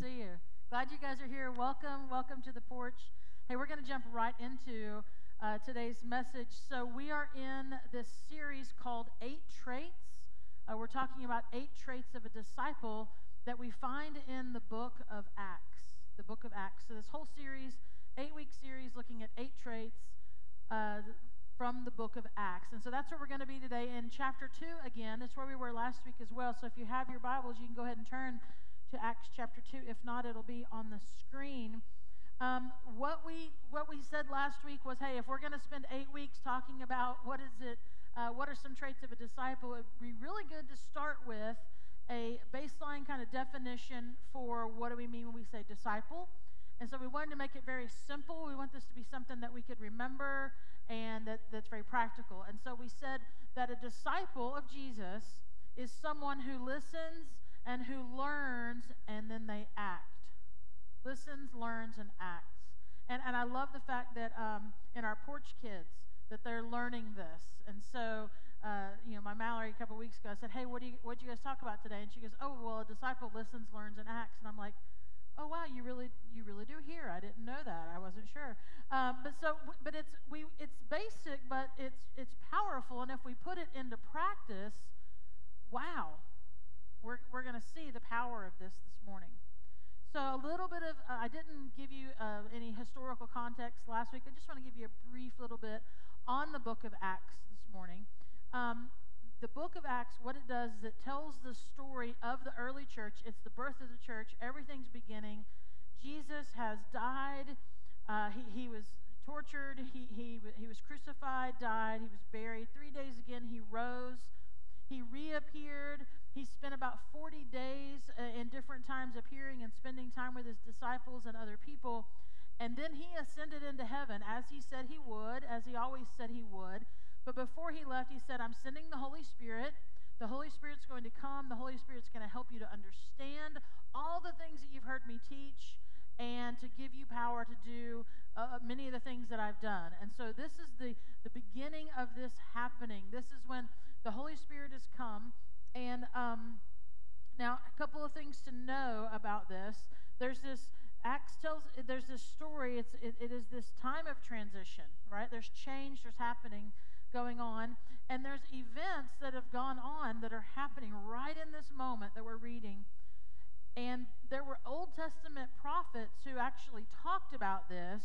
see you. Glad you guys are here. Welcome, welcome to the porch. Hey, we're going to jump right into uh, today's message. So, we are in this series called Eight Traits. Uh, we're talking about eight traits of a disciple that we find in the book of Acts. The book of Acts. So, this whole series, eight week series, looking at eight traits uh, from the book of Acts. And so, that's where we're going to be today in chapter 2 again. It's where we were last week as well. So, if you have your Bibles, you can go ahead and turn to Acts chapter 2. If not, it'll be on the screen. Um, what we what we said last week was, hey, if we're going to spend eight weeks talking about what is it, uh, what are some traits of a disciple, it'd be really good to start with a baseline kind of definition for what do we mean when we say disciple. And so we wanted to make it very simple. We want this to be something that we could remember and that, that's very practical. And so we said that a disciple of Jesus is someone who listens and who learns and then they act. Listens, learns, and acts. And, and I love the fact that um, in our porch kids, that they're learning this. And so, uh, you know, my Mallory a couple weeks ago I said, "Hey, what do you what you guys talk about today?" And she goes, "Oh, well, a disciple listens, learns, and acts." And I'm like, "Oh, wow, you really you really do hear. I didn't know that. I wasn't sure." Um, but so, but it's we it's basic, but it's it's powerful. And if we put it into practice, wow, we're, we're going to see the power of this this morning. So, a little bit of, uh, I didn't give you uh, any historical context last week. I just want to give you a brief little bit on the book of Acts this morning. Um, the book of Acts, what it does is it tells the story of the early church. It's the birth of the church, everything's beginning. Jesus has died, uh, he, he was tortured, he, he, he was crucified, died, he was buried. Three days again, he rose, he reappeared he spent about 40 days uh, in different times appearing and spending time with his disciples and other people. And then he ascended into heaven as he said he would, as he always said he would. But before he left, he said, I'm sending the Holy Spirit. The Holy Spirit's going to come. The Holy Spirit's going to help you to understand all the things that you've heard me teach and to give you power to do uh, uh many of the things that I've done. And so this is the, the beginning of this happening. This is when the Holy Spirit has come and um, now, a couple of things to know about this. There's this Acts tells there's this story. It's it, it is this time of transition, right? There's change. There's happening going on, and there's events that have gone on that are happening right in this moment that we're reading. And there were Old Testament prophets who actually talked about this,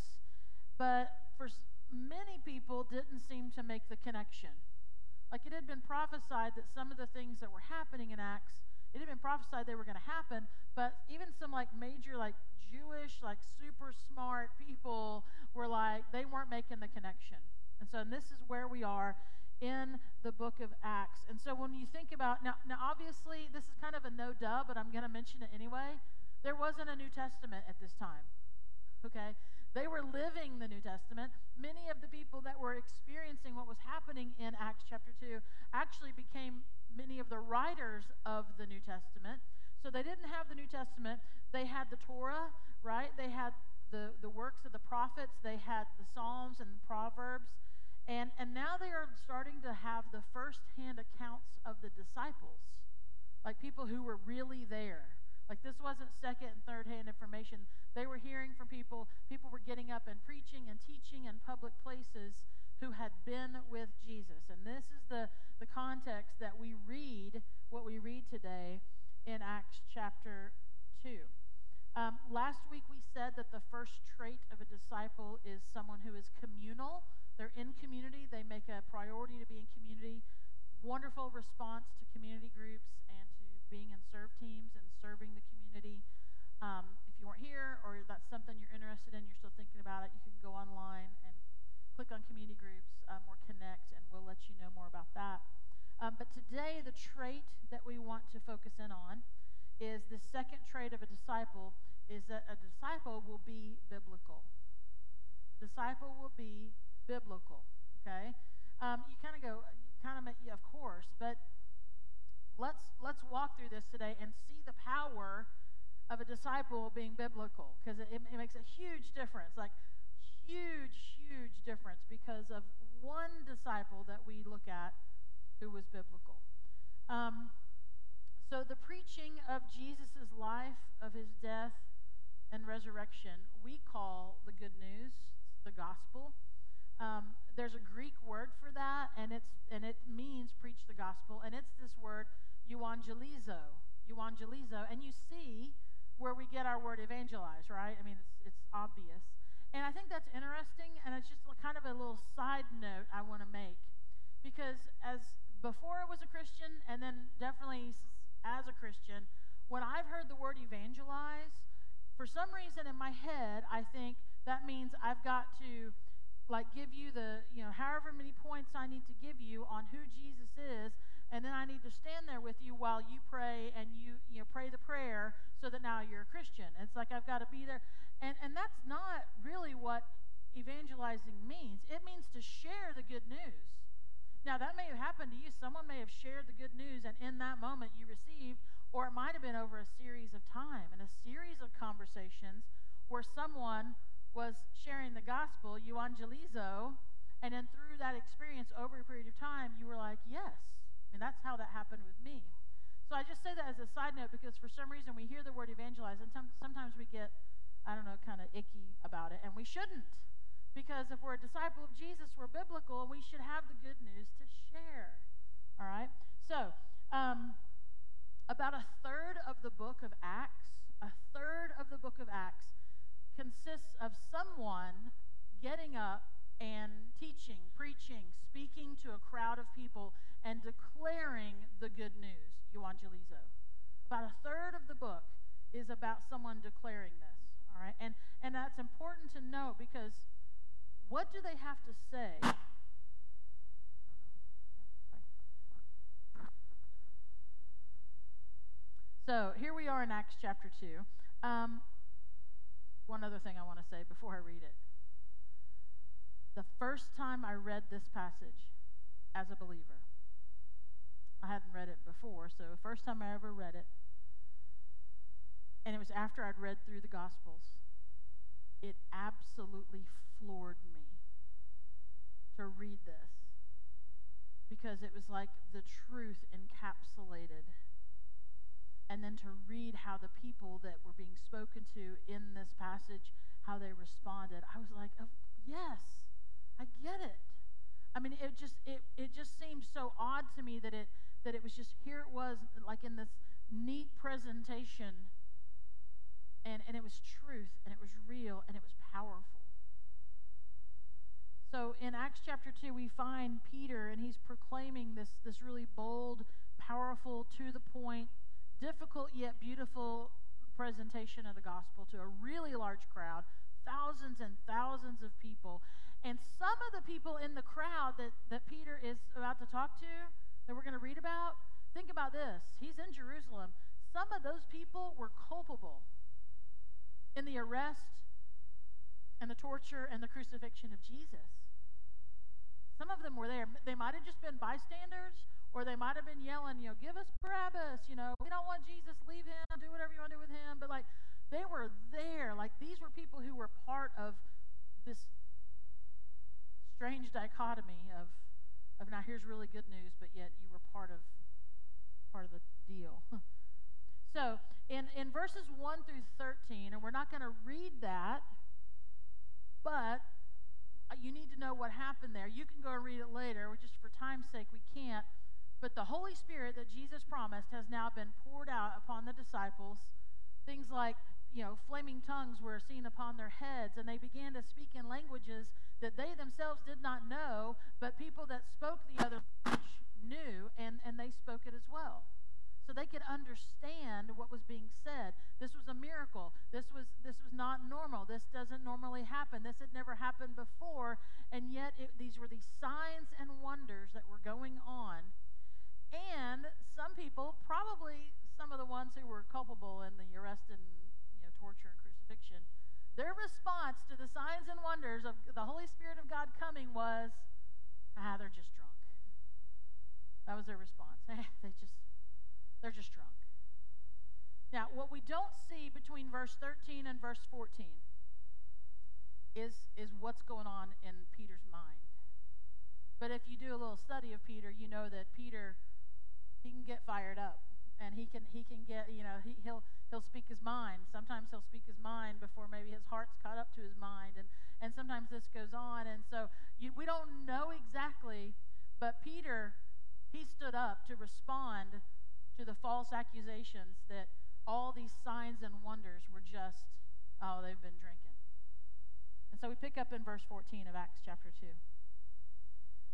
but for many people didn't seem to make the connection. Like it had been prophesied that some of the things that were happening in Acts, it had been prophesied they were going to happen, but even some like major, like Jewish, like super smart people were like, they weren't making the connection. And so and this is where we are in the book of Acts. And so when you think about, now, now obviously this is kind of a no duh, but I'm going to mention it anyway. There wasn't a New Testament at this time. Okay? They were living the New Testament. Many of the people that were experiencing what was happening in Acts chapter 2 actually became many of the writers of the New Testament. So they didn't have the New Testament. They had the Torah, right? They had the, the works of the prophets. They had the Psalms and the Proverbs. And, and now they are starting to have the firsthand accounts of the disciples, like people who were really there. Like this wasn't second and third hand information. They were hearing from people. People were getting up and preaching and teaching in public places who had been with Jesus. And this is the, the context that we read what we read today in Acts chapter 2. Um, last week we said that the first trait of a disciple is someone who is communal. They're in community, they make a priority to be in community. Wonderful response to community groups being in serve teams and serving the community. Um, if you weren't here or that's something you're interested in, you're still thinking about it, you can go online and click on community groups um, or connect, and we'll let you know more about that. Um, but today, the trait that we want to focus in on is the second trait of a disciple is that a disciple will be biblical. A disciple will be biblical. Okay, um, you kind of go, kind of, yeah, of course, but let's let's walk through this today and see the power of a disciple being biblical because it, it, makes a huge difference like huge huge difference because of one disciple that we look at who was biblical um, So, the preaching of Jesus' life, of his death and resurrection, we call the good news, the gospel. Um, there's a Greek word for that, and it's and it means preach the gospel, and it's this word euangelizo, euangelizo, and you see where we get our word evangelize, right? I mean, it's it's obvious, and I think that's interesting, and it's just kind of a little side note I want to make, because as before I was a Christian, and then definitely as a Christian, when I've heard the word evangelize, for some reason in my head, I think that means I've got to like give you the, you know, however many points I need to give you on who Jesus is, and then I need to stand there with you while you pray and you, you know, pray the prayer so that now you're a Christian. It's like I've got to be there. And and that's not really what evangelizing means. It means to share the good news. Now, that may have happened to you. Someone may have shared the good news, and in that moment you received, or it might have been over a series of time and a series of conversations where someone was sharing the gospel, euangelizo, and then through that experience over a period of time, you were like, yes. Mean, that's how that happened with me. So I just say that as a side note because for some reason we hear the word evangelize, and sometimes we get, I don't know, kind of icky about it, and we shouldn't. Because if we're a disciple of Jesus, we're biblical, and we should have the good news to share. All right? So, um, about a third of the book of Acts, a third of the book of Acts consists of someone getting up and teaching, preaching, speaking to a crowd of people, and declaring the good news, euangelizo. About a third of the book is about someone declaring this. All right? And, and that's important to note because what do they have to say? So here we are in Acts chapter 2. Um, one other thing I want to say before I read it. The first time I read this passage as a believer, I hadn't read it before, so first time I ever read it, and it was after I'd read through the Gospels, it absolutely floored me to read this because it was like the truth encapsulated. And then to read how the people that were being spoken to in this passage, how they responded, I was like, oh, yes, I get it. I mean, it just it it just seemed so odd to me that it that it was just here it was like in this neat presentation and and it was truth and it was real and it was powerful so in Acts chapter 2, we find Peter, and he's proclaiming this, this really bold, powerful, to the point, difficult yet beautiful presentation of the gospel to a really large crowd, thousands and thousands of people. And some of the people in the crowd that, that Peter is about to talk to, that we're going to read about, think about this. He's in Jerusalem. Some of those people were culpable in the arrest and the torture and the crucifixion of Jesus. Some of them were there. They might have just been bystanders, or they might have been yelling, you know, give us Barabbas, you know, we don't want Jesus, leave him, do whatever you want to do with him. But like, they were there. Like, these were people who were part of this strange dichotomy of, of now here's really good news, but yet you were part of part of the deal. so in, in verses 1 through 13, and we're not going to read that, but uh, you need to know what happened there. You can go and read it later. Just for time's sake, we can't. But the Holy Spirit that Jesus promised has now been poured out upon the disciples. Things like, you know, flaming tongues were seen upon their heads, and they began to speak in languages that they themselves did not know, but people that spoke the other language knew, and, and they spoke it as well so they could understand what was being said. This was a miracle. This was this was not normal. This doesn't normally happen. This had never happened before, and yet it, these were these signs and wonders that were going on. And some people, probably some of the ones who were culpable in the arrest and you know torture and crucifixion, their response to the signs and wonders of the Holy Spirit of God coming was, "Ah, they're just drunk." That was their response. they just they're just drunk. Now, what we don't see between verse 13 and verse 14 is, is what's going on in Peter's mind. But if you do a little study of Peter, you know that Peter, he can get fired up and he can he can get you know he, he'll he'll speak his mind. Sometimes he'll speak his mind before maybe his heart's caught up to his mind, and and sometimes this goes on, and so you, we don't know exactly. But Peter, he stood up to respond to the false accusations that all these signs and wonders were just oh they've been drinking. And so we pick up in verse 14 of Acts chapter 2.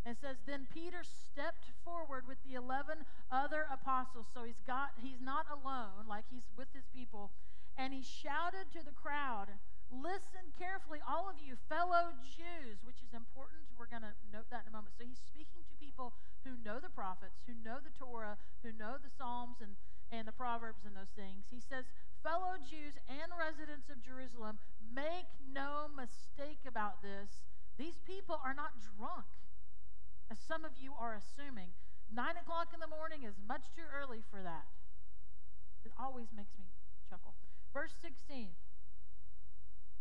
It says, Then Peter stepped forward with the 11 other apostles. So he's got he's not alone, like he's with his people. And he shouted to the crowd, Listen carefully, all of you fellow Jews, which is important. We're going to note that in a moment. So he's speaking to people who know the prophets, who know the Torah, who know the Psalms and, and the Proverbs and those things. He says, Fellow Jews and residents of Jerusalem, make no mistake about this. These people are not drunk as some of you are assuming. Nine o'clock in the morning is much too early for that. It always makes me chuckle. Verse 16,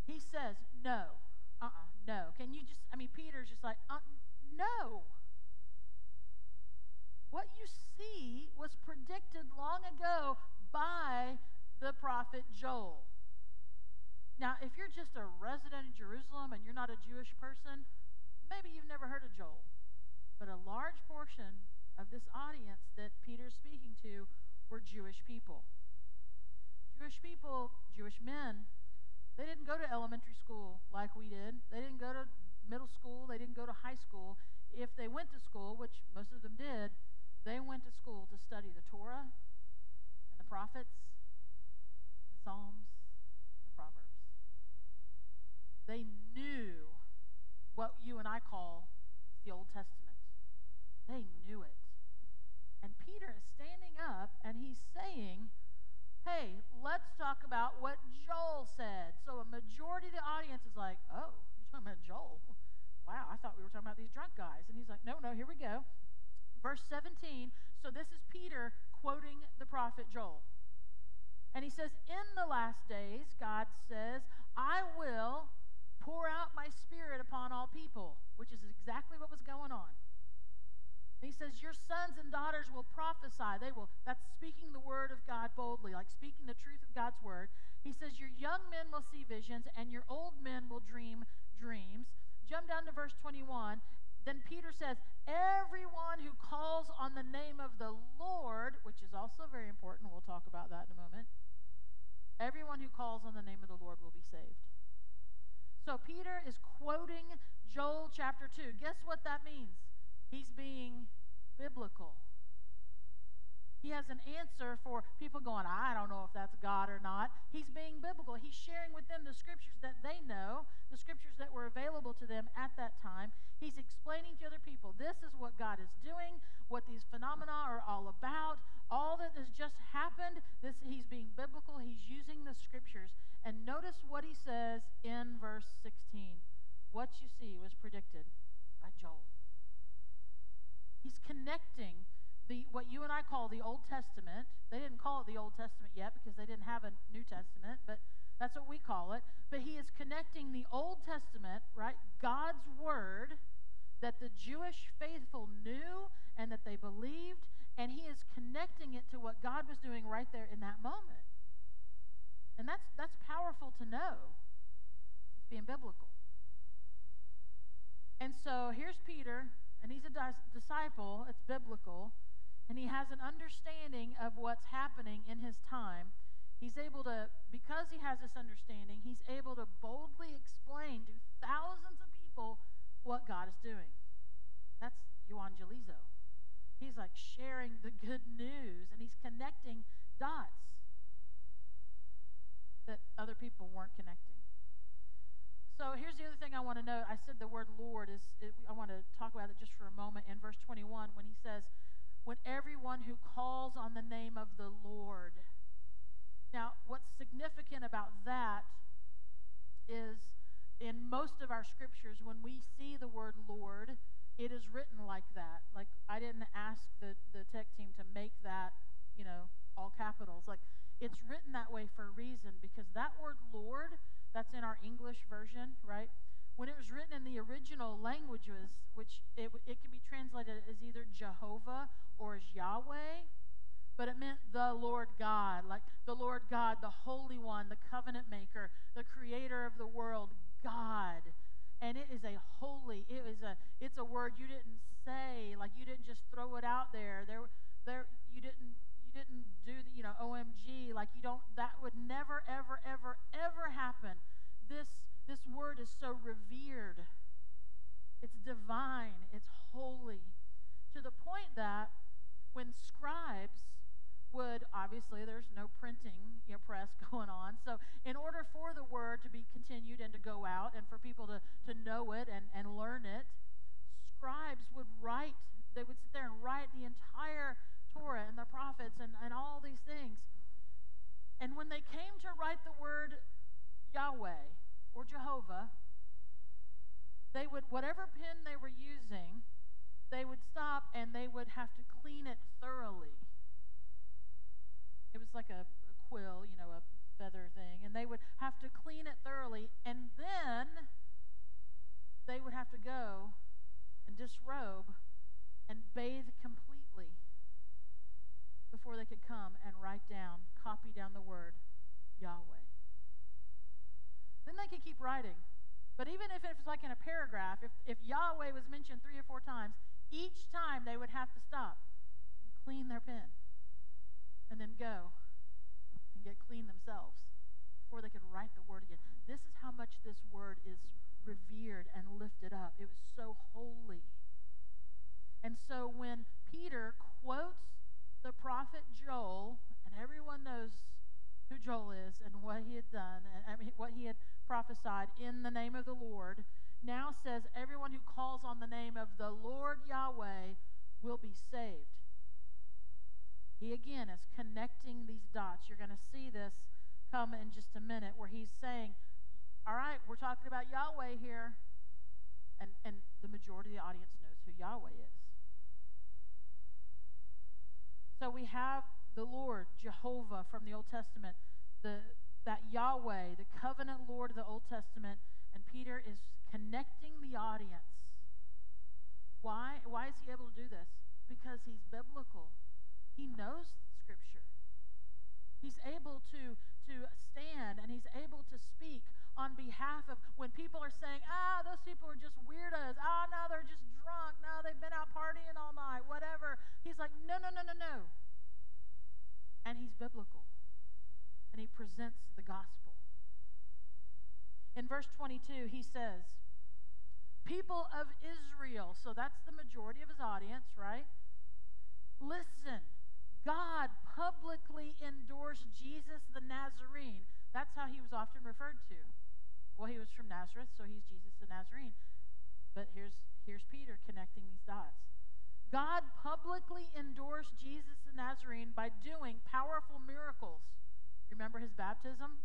he says, No, uh uh-uh, uh no. Can you just, I mean, Peter's just like, uh, No. What you see was predicted long ago by the prophet Joel. Now, if you're just a resident in Jerusalem and you're not a Jewish person, maybe you've never heard of Joel. But a large portion of this audience that Peter's speaking to were Jewish people. Jewish people, Jewish men, they didn't go to elementary school like we did. They didn't go to middle school. They didn't go to high school. If they went to school, which most of them did, they went to school to study the Torah and the prophets, the Psalms, and the Proverbs. They knew what you and I call the Old Testament. They knew it. And Peter is standing up and he's saying, Hey, let's talk about what Joel said. So a majority of the audience is like, Oh, you're talking about Joel? Wow, I thought we were talking about these drunk guys. And he's like, No, no, here we go. Verse 17. So this is Peter quoting the prophet Joel. And he says, In the last days, God says, I will pour out my spirit upon all people, which is exactly what was going on. He says, Your sons and daughters will prophesy. They will, that's speaking the word of God boldly, like speaking the truth of God's word. He says, Your young men will see visions, and your old men will dream dreams. Jump down to verse 21. Then Peter says, Everyone who calls on the name of the Lord, which is also very important, we'll talk about that in a moment. Everyone who calls on the name of the Lord will be saved. So Peter is quoting Joel chapter 2. Guess what that means? He's being biblical. He has an answer for people going, I don't know if that's God or not. He's being biblical. He's sharing with them the scriptures that they know, the scriptures that were available to them at that time. He's explaining to other people, this is what God is doing, what these phenomena are all about, all that has just happened. This he's being biblical. He's using the scriptures. And notice what he says in verse 16. What you see was predicted by Joel. He's connecting the what you and I call the Old Testament. They didn't call it the Old Testament yet because they didn't have a New Testament, but that's what we call it. But he is connecting the Old Testament, right? God's word that the Jewish faithful knew and that they believed, and he is connecting it to what God was doing right there in that moment. And that's that's powerful to know. It's being biblical. And so here's Peter and he's a dis- disciple, it's biblical, and he has an understanding of what's happening in his time. He's able to, because he has this understanding, he's able to boldly explain to thousands of people what God is doing. That's evangelizo. He's like sharing the good news and he's connecting dots that other people weren't connecting. So here's the other thing I want to note. I said the word Lord is, it, I want to talk about it just for a moment in verse 21 when he says, when everyone who calls on the name of the Lord. Now, what's significant about that is in most of our scriptures, when we see the word Lord, it is written like that. Like, I didn't ask the, the tech team to make that, you know, all capitals. Like, it's written that way for a reason because that word Lord that's in our English version, right? When it was written in the original languages, which it, it can be translated as either Jehovah or as Yahweh, but it meant the Lord God, like the Lord God, the Holy One, the covenant maker, the creator of the world, God. And it is a holy, it is a it's a word you didn't say, like you didn't just throw it out there. There there you didn't didn't do the, you know, OMG, like you don't that would never ever ever ever happen. This this word is so revered. It's divine, it's holy. To the point that when scribes would obviously there's no printing you know, press going on so in order for the word to be continued and to go out and for people to, to know it and, and learn it scribes would write they would sit there and write the entire torah and the prophets and, and all these things. And when they came to write the word yahweh or jehovah they would whatever pen they were using they would stop and they would have to clean it thoroughly. It was like a, a quill, you know, a feather thing, and they would have to clean it thoroughly, and then they would have to go and disrobe and bathe completely before they could come and write down, copy down the word Yahweh. Then they could keep writing. But even if it was like in a paragraph, if, if Yahweh was mentioned three or four times, each time they would have to stop and clean their pen and then go and get clean themselves before they could write the word again. This is how much this word is revered and lifted up. It was so holy. And so when Peter quotes the prophet Joel, and everyone knows who Joel is and what he had done, and I mean, what he had prophesied in the name of the Lord, now says everyone who calls on the name of the Lord Yahweh will be saved. He again is connecting these dots. You're going to see this come in just a minute where he's saying, All right, we're talking about Yahweh here. And, and the majority of the audience knows who Yahweh is. So we have the Lord, Jehovah from the Old Testament, the, that Yahweh, the covenant Lord of the Old Testament, and Peter is connecting the audience. Why? Why is he able to do this? Because he's biblical. He knows Scripture. He's able to, to stand and he's able to speak on behalf of when people are saying, ah, those people are just weirdos. Ah, no, they're just drunk. No, they've been out partying all night, whatever. He's like, no, no, no, no, no. And he's biblical. And he presents the gospel. In verse 22, he says, People of Israel, so that's the majority of his audience, right? Listen God publicly endorsed Jesus the Nazarene. That's how he was often referred to. Well, he was from Nazareth, so he's Jesus the Nazarene. But here's, here's Peter connecting these dots. God publicly endorsed Jesus the Nazarene by doing powerful miracles. Remember his baptism?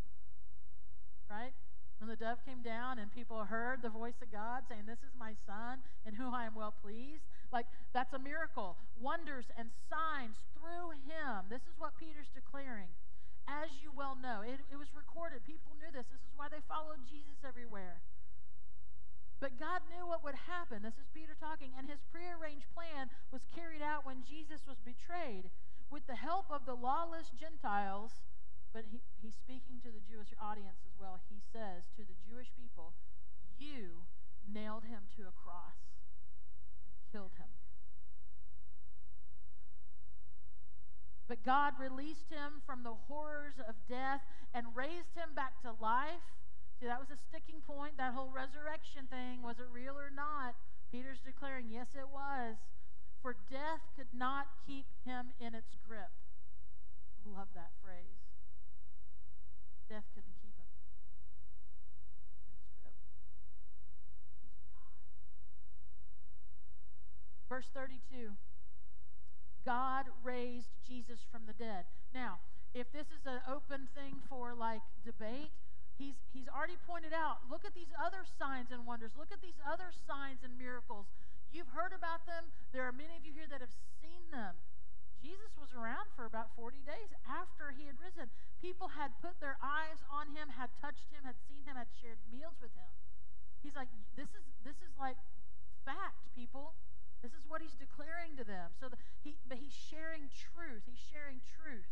Right? When the dove came down and people heard the voice of God saying, This is my son in whom I am well pleased. Like, that's a miracle. Wonders and signs through him. This is what Peter's declaring. As you well know, it, it was recorded. People knew this. This is why they followed Jesus everywhere. But God knew what would happen. This is Peter talking. And his prearranged plan was carried out when Jesus was betrayed. With the help of the lawless Gentiles, but he, he's speaking to the Jewish audience as well. He says to the Jewish people, You nailed him to a cross and killed him. But God released him from the horrors of death and raised him back to life. See, that was a sticking point, that whole resurrection thing. Was it real or not? Peter's declaring, Yes, it was. For death could not keep him in its grip. Love that phrase. Death couldn't keep him in his grip. He's God. Verse 32 God raised Jesus from the dead. Now, if this is an open thing for like debate, he's he's already pointed out look at these other signs and wonders look at these other signs and miracles you've heard about them there are many of you here that have seen them Jesus was around for about 40 days after he had risen. People had put their eyes on him, had touched him, had seen him, had shared meals with him. He's like, this is this is like fact, people. This is what he's declaring to them. So the, he, but he's sharing truth. He's sharing truth.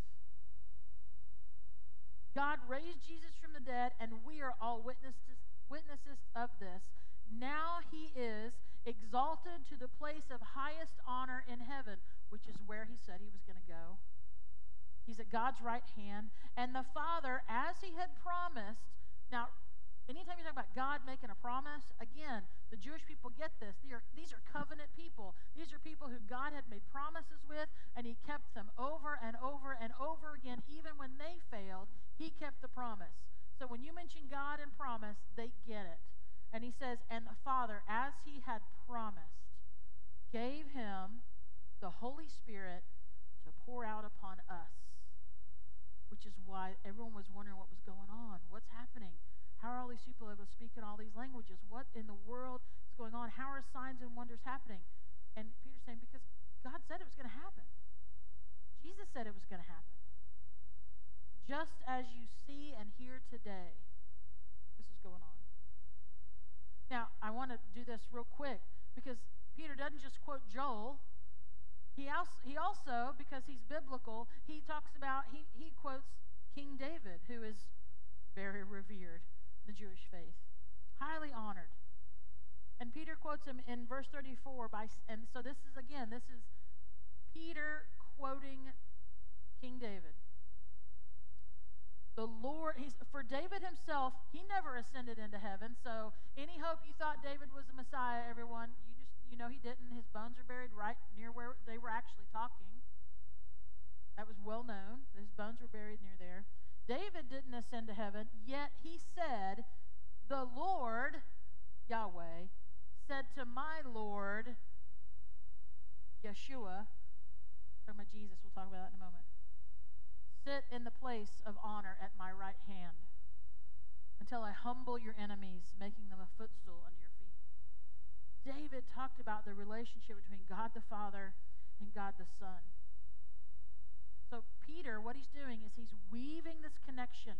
God raised Jesus from the dead, and we are all witnesses, witnesses of this. Now he is exalted to the place of highest honor in heaven, which is where he said he was going to go. He's at God's right hand. And the Father, as he had promised, now, anytime you talk about God making a promise, again, the Jewish people get this. These are, these are covenant people. These are people who God had made promises with, and he kept them over and over and over again. Even when they failed, he kept the promise. So when you mention God and promise, they get it. And he says, And the Father, as he had promised, gave him the Holy Spirit to pour out upon us. Which is why everyone was wondering what was going on. What's happening? How are all these people able to speak in all these languages? What in the world is going on? How are signs and wonders happening? And Peter's saying, Because God said it was going to happen. Jesus said it was going to happen. Just as you see and hear today, this is going on. Now, I want to do this real quick because Peter doesn't just quote Joel. He also, he also, because he's biblical, he talks about, he, he quotes King David, who is very revered the Jewish faith, highly honored. And Peter quotes him in verse 34 by, and so this is again, this is Peter quoting King David. The Lord, he's, for David himself, he never ascended into heaven. So any hope you thought David was the Messiah, everyone, you just you know he didn't. His bones are buried right near where they were actually talking. That was well known. His bones were buried near there. David didn't ascend to heaven, yet he said, The Lord, Yahweh, said to my Lord, Yeshua, talking about Jesus, we'll talk about that in a moment, sit in the place of honor at my right hand until I humble your enemies, making them a footstool under your feet. David talked about the relationship between God the Father and God the Son. So, Peter, what he's doing is he's weaving this connection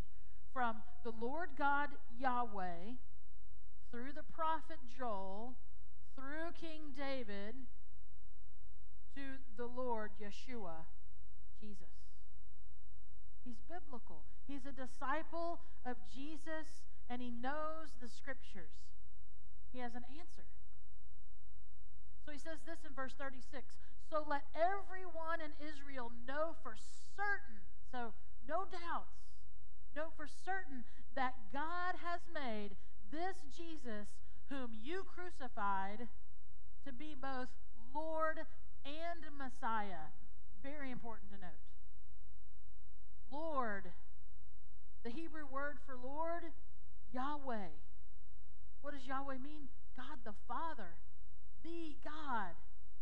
from the Lord God Yahweh through the prophet Joel, through King David, to the Lord Yeshua, Jesus. He's biblical. He's a disciple of Jesus and he knows the scriptures. He has an answer. So he says this in verse 36 So let everyone in Israel know for certain, so no doubts, know for certain that God has made this Jesus, whom you crucified, to be both Lord and Messiah. Very important to note. Lord, the Hebrew word for Lord, Yahweh. What does Yahweh mean? God the Father the God,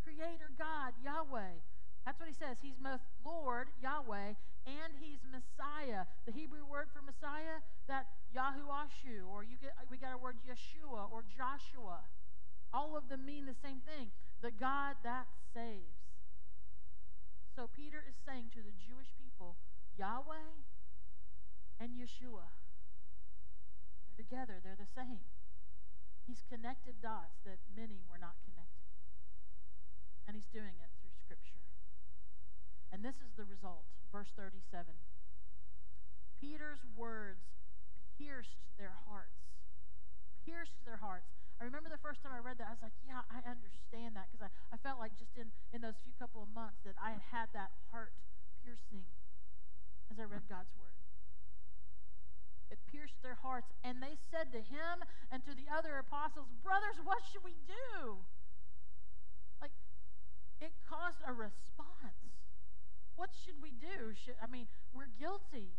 Creator God, Yahweh. That's what he says. He's both Lord, Yahweh, and he's Messiah. The Hebrew word for Messiah, that Yahuashu, or you get we got a word Yeshua or Joshua. All of them mean the same thing. The God that saves. So Peter is saying to the Jewish people, Yahweh and Yeshua. They're together, they're the same. He's connected dots that many were not connecting. And he's doing it through Scripture. And this is the result. Verse 37. Peter's words pierced their hearts. Pierced their hearts. I remember the first time I read that, I was like, yeah, I understand that because I, I felt like just in, in those few couple of months that I had had that heart piercing as I read God's word. It pierced their hearts. And they said to him and to the other apostles, Brothers, what should we do? It caused a response. What should we do? Should, I mean, we're guilty.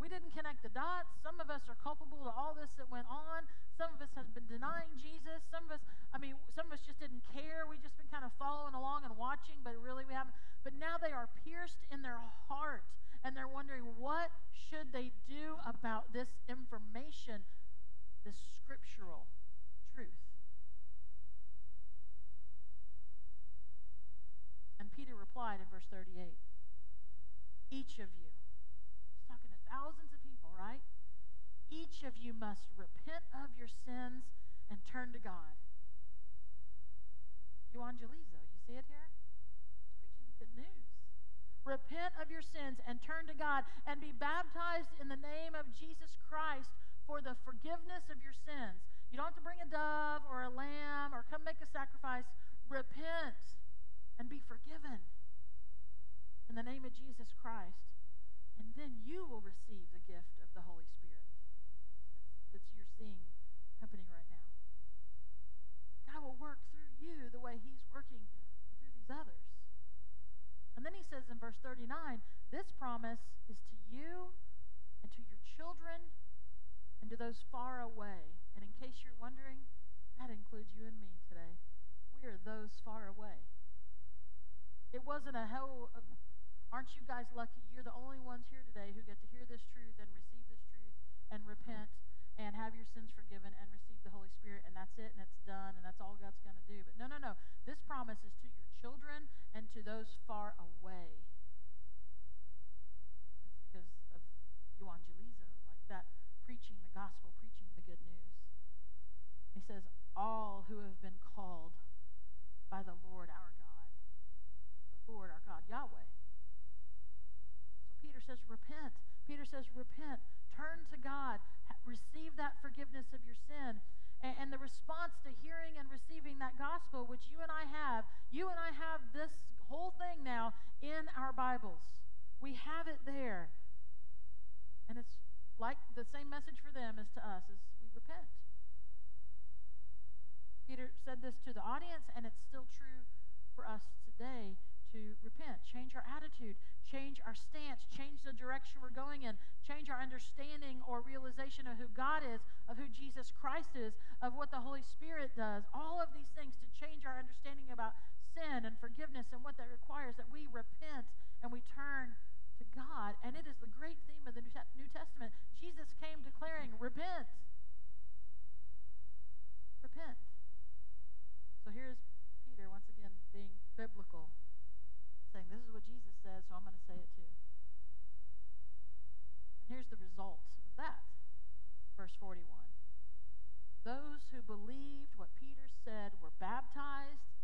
We didn't connect the dots. Some of us are culpable to all this that went on. Some of us have been denying Jesus. Some of us, I mean, some of us just didn't care. We've just been kind of following along and watching, but really we haven't. But now they are pierced in their heart and they're wondering what should they do about this information, this scriptural truth. And Peter replied in verse 38 Each of you, he's talking to thousands of people, right? Each of you must repent of your sins and turn to God. euangelizo. You see it here? He's preaching the good news. Repent of your sins and turn to God and be baptized in the name of Jesus Christ for the forgiveness of your sins. You don't have to bring a dove or a lamb or come make a sacrifice. Repent and be forgiven in the name of Jesus Christ. And then you will receive the gift of the Holy Spirit that you're seeing happening right now. God will work through you the way He's working through these others. And then He says in verse 39 this promise is to you and to your children and to those far away. And in case you're wondering, that includes you and me today. We are those far away. It wasn't a hell. Aren't you guys lucky? You're the only ones here today who get to hear this truth and receive this truth and repent and have your sins forgiven and receive the Holy Spirit, and that's it, and it's done, and that's all God's going to do. But no, no, no. This promise is to your children and to those far away. That's because of euangelizo, like that, preaching the gospel, preaching the good news. He says, All who have been called by the Lord our God, Lord our God, Yahweh. So Peter says, Repent. Peter says, Repent. Turn to God receive that forgiveness of your sin. And, and the response to hearing and receiving that gospel, which you and I have, you and I have this whole thing now in our Bibles. We have it there. And it's like the same message for them as to us as we repent. Peter said this to the audience, and it's still true for us today to repent, change our attitude, change our stance, change the direction we're going in, change our understanding or realization of who God is, of who Jesus Christ is, of what the Holy Spirit does. All of these things to change our understanding about sin and forgiveness and what that requires, that we repent and we turn to God. And it is the great theme of the New Testament. Jesus came declaring, Repent. Repent. So here's Peter once again being biblical saying, This is what Jesus said, so I'm going to say it too. And here's the result of that. Verse 41. Those who believed what Peter said were baptized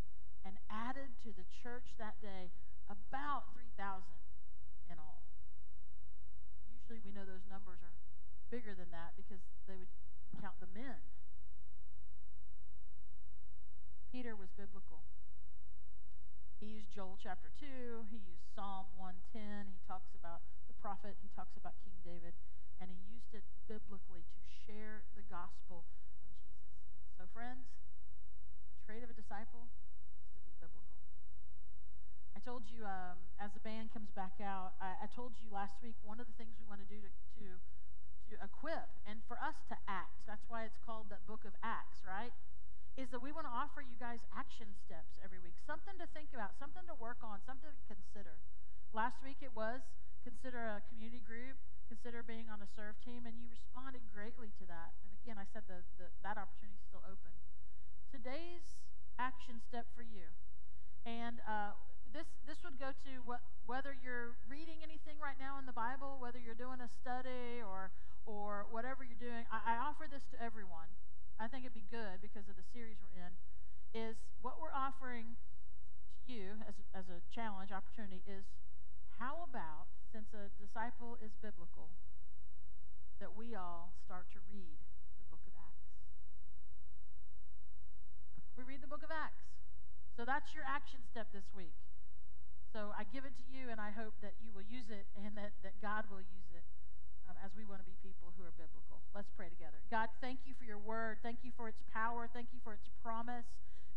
and added to the church that day about 3,000 in all. Usually we know those numbers are bigger than that because they would count the men. Peter was biblical. He used Joel chapter 2, he used Psalm 110, he talks about the prophet, he talks about King David, and he used it biblically to share the gospel of Jesus. so, friends, a trait of a disciple is to be biblical. I told you um, as the band comes back out, I, I, told you last week one of the things we want to do to, to, to equip and for us to act. That's why it's called that book of Acts, right? Is that we want to offer you guys action steps every week, something to think about, something to work on, something to consider. Last week it was consider a community group, consider being on a serve team, and you responded greatly to that. And again, I said the, the, that opportunity is still open. Today's action step for you, and uh, this this would go to what, whether you're reading anything right now in the Bible, whether you're doing a study or or whatever you're doing. I, I offer this to everyone. I think it'd be good because of the series we're in, is what we're offering to you as, as a challenge, opportunity, is how about, since a disciple is biblical, that we all start to read the book of Acts? We read the book of Acts. So that's your action step this week. So I give it to you, and I hope that you will use it and that, that God will use it um, as we want to be people who are biblical. Let's pray together. God, thank you for your word. Thank you for its power. Thank you for its promise.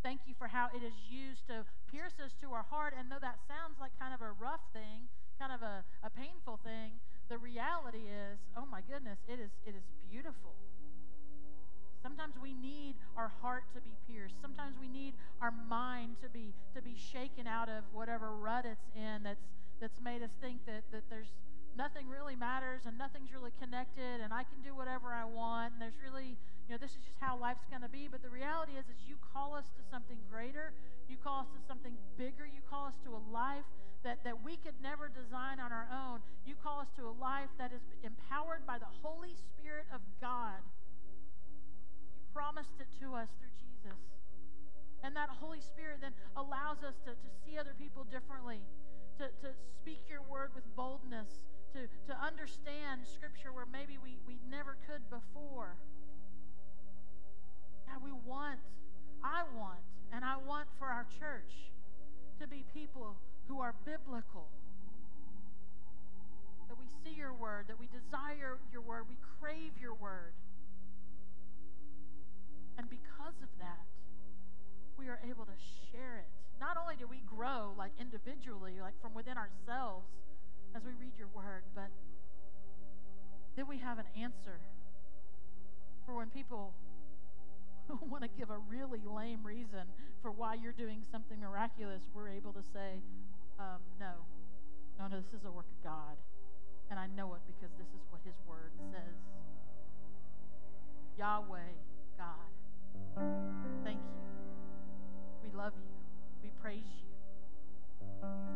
Thank you for how it is used to pierce us to our heart. And though that sounds like kind of a rough thing, kind of a, a painful thing, the reality is, oh my goodness, it is it is beautiful. Sometimes we need our heart to be pierced. Sometimes we need our mind to be to be shaken out of whatever rut it's in that's that's made us think that, that there's nothing really matters and nothing's really connected and I can do whatever I want and there's really, you know, this is just how life's going to be. But the reality is, is you call us to something greater. You call us to something bigger. You call us to a life that, that we could never design on our own. You call us to a life that is empowered by the Holy Spirit of God. You promised it to us through Jesus. And that Holy Spirit then allows us to, to see other people differently, to, to speak your word with boldness, to, to understand Scripture where maybe we, we never could before. God, we want, I want, and I want for our church to be people who are biblical. That we see your word, that we desire your word, we crave your word. And because of that, we are able to share it. Not only do we grow like individually, like from within ourselves as we read your word, but then we have an answer for when people want to give a really lame reason for why you're doing something miraculous, we're able to say, um, no, no, no, this is a work of God. And I know it because this is what His Word says. Yahweh, God, thank you. We love you. We praise you.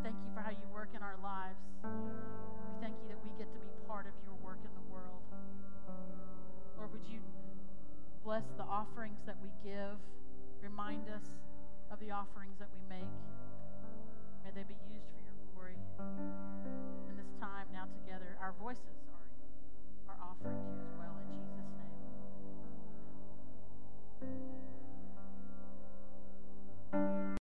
Thank you for how you work in our lives. We thank you that we get to be part of your work in the world. Lord, would you bless the offerings that we give? Remind us of the offerings that we make. May they be used for your glory. In this time now together, our voices are, are offering to you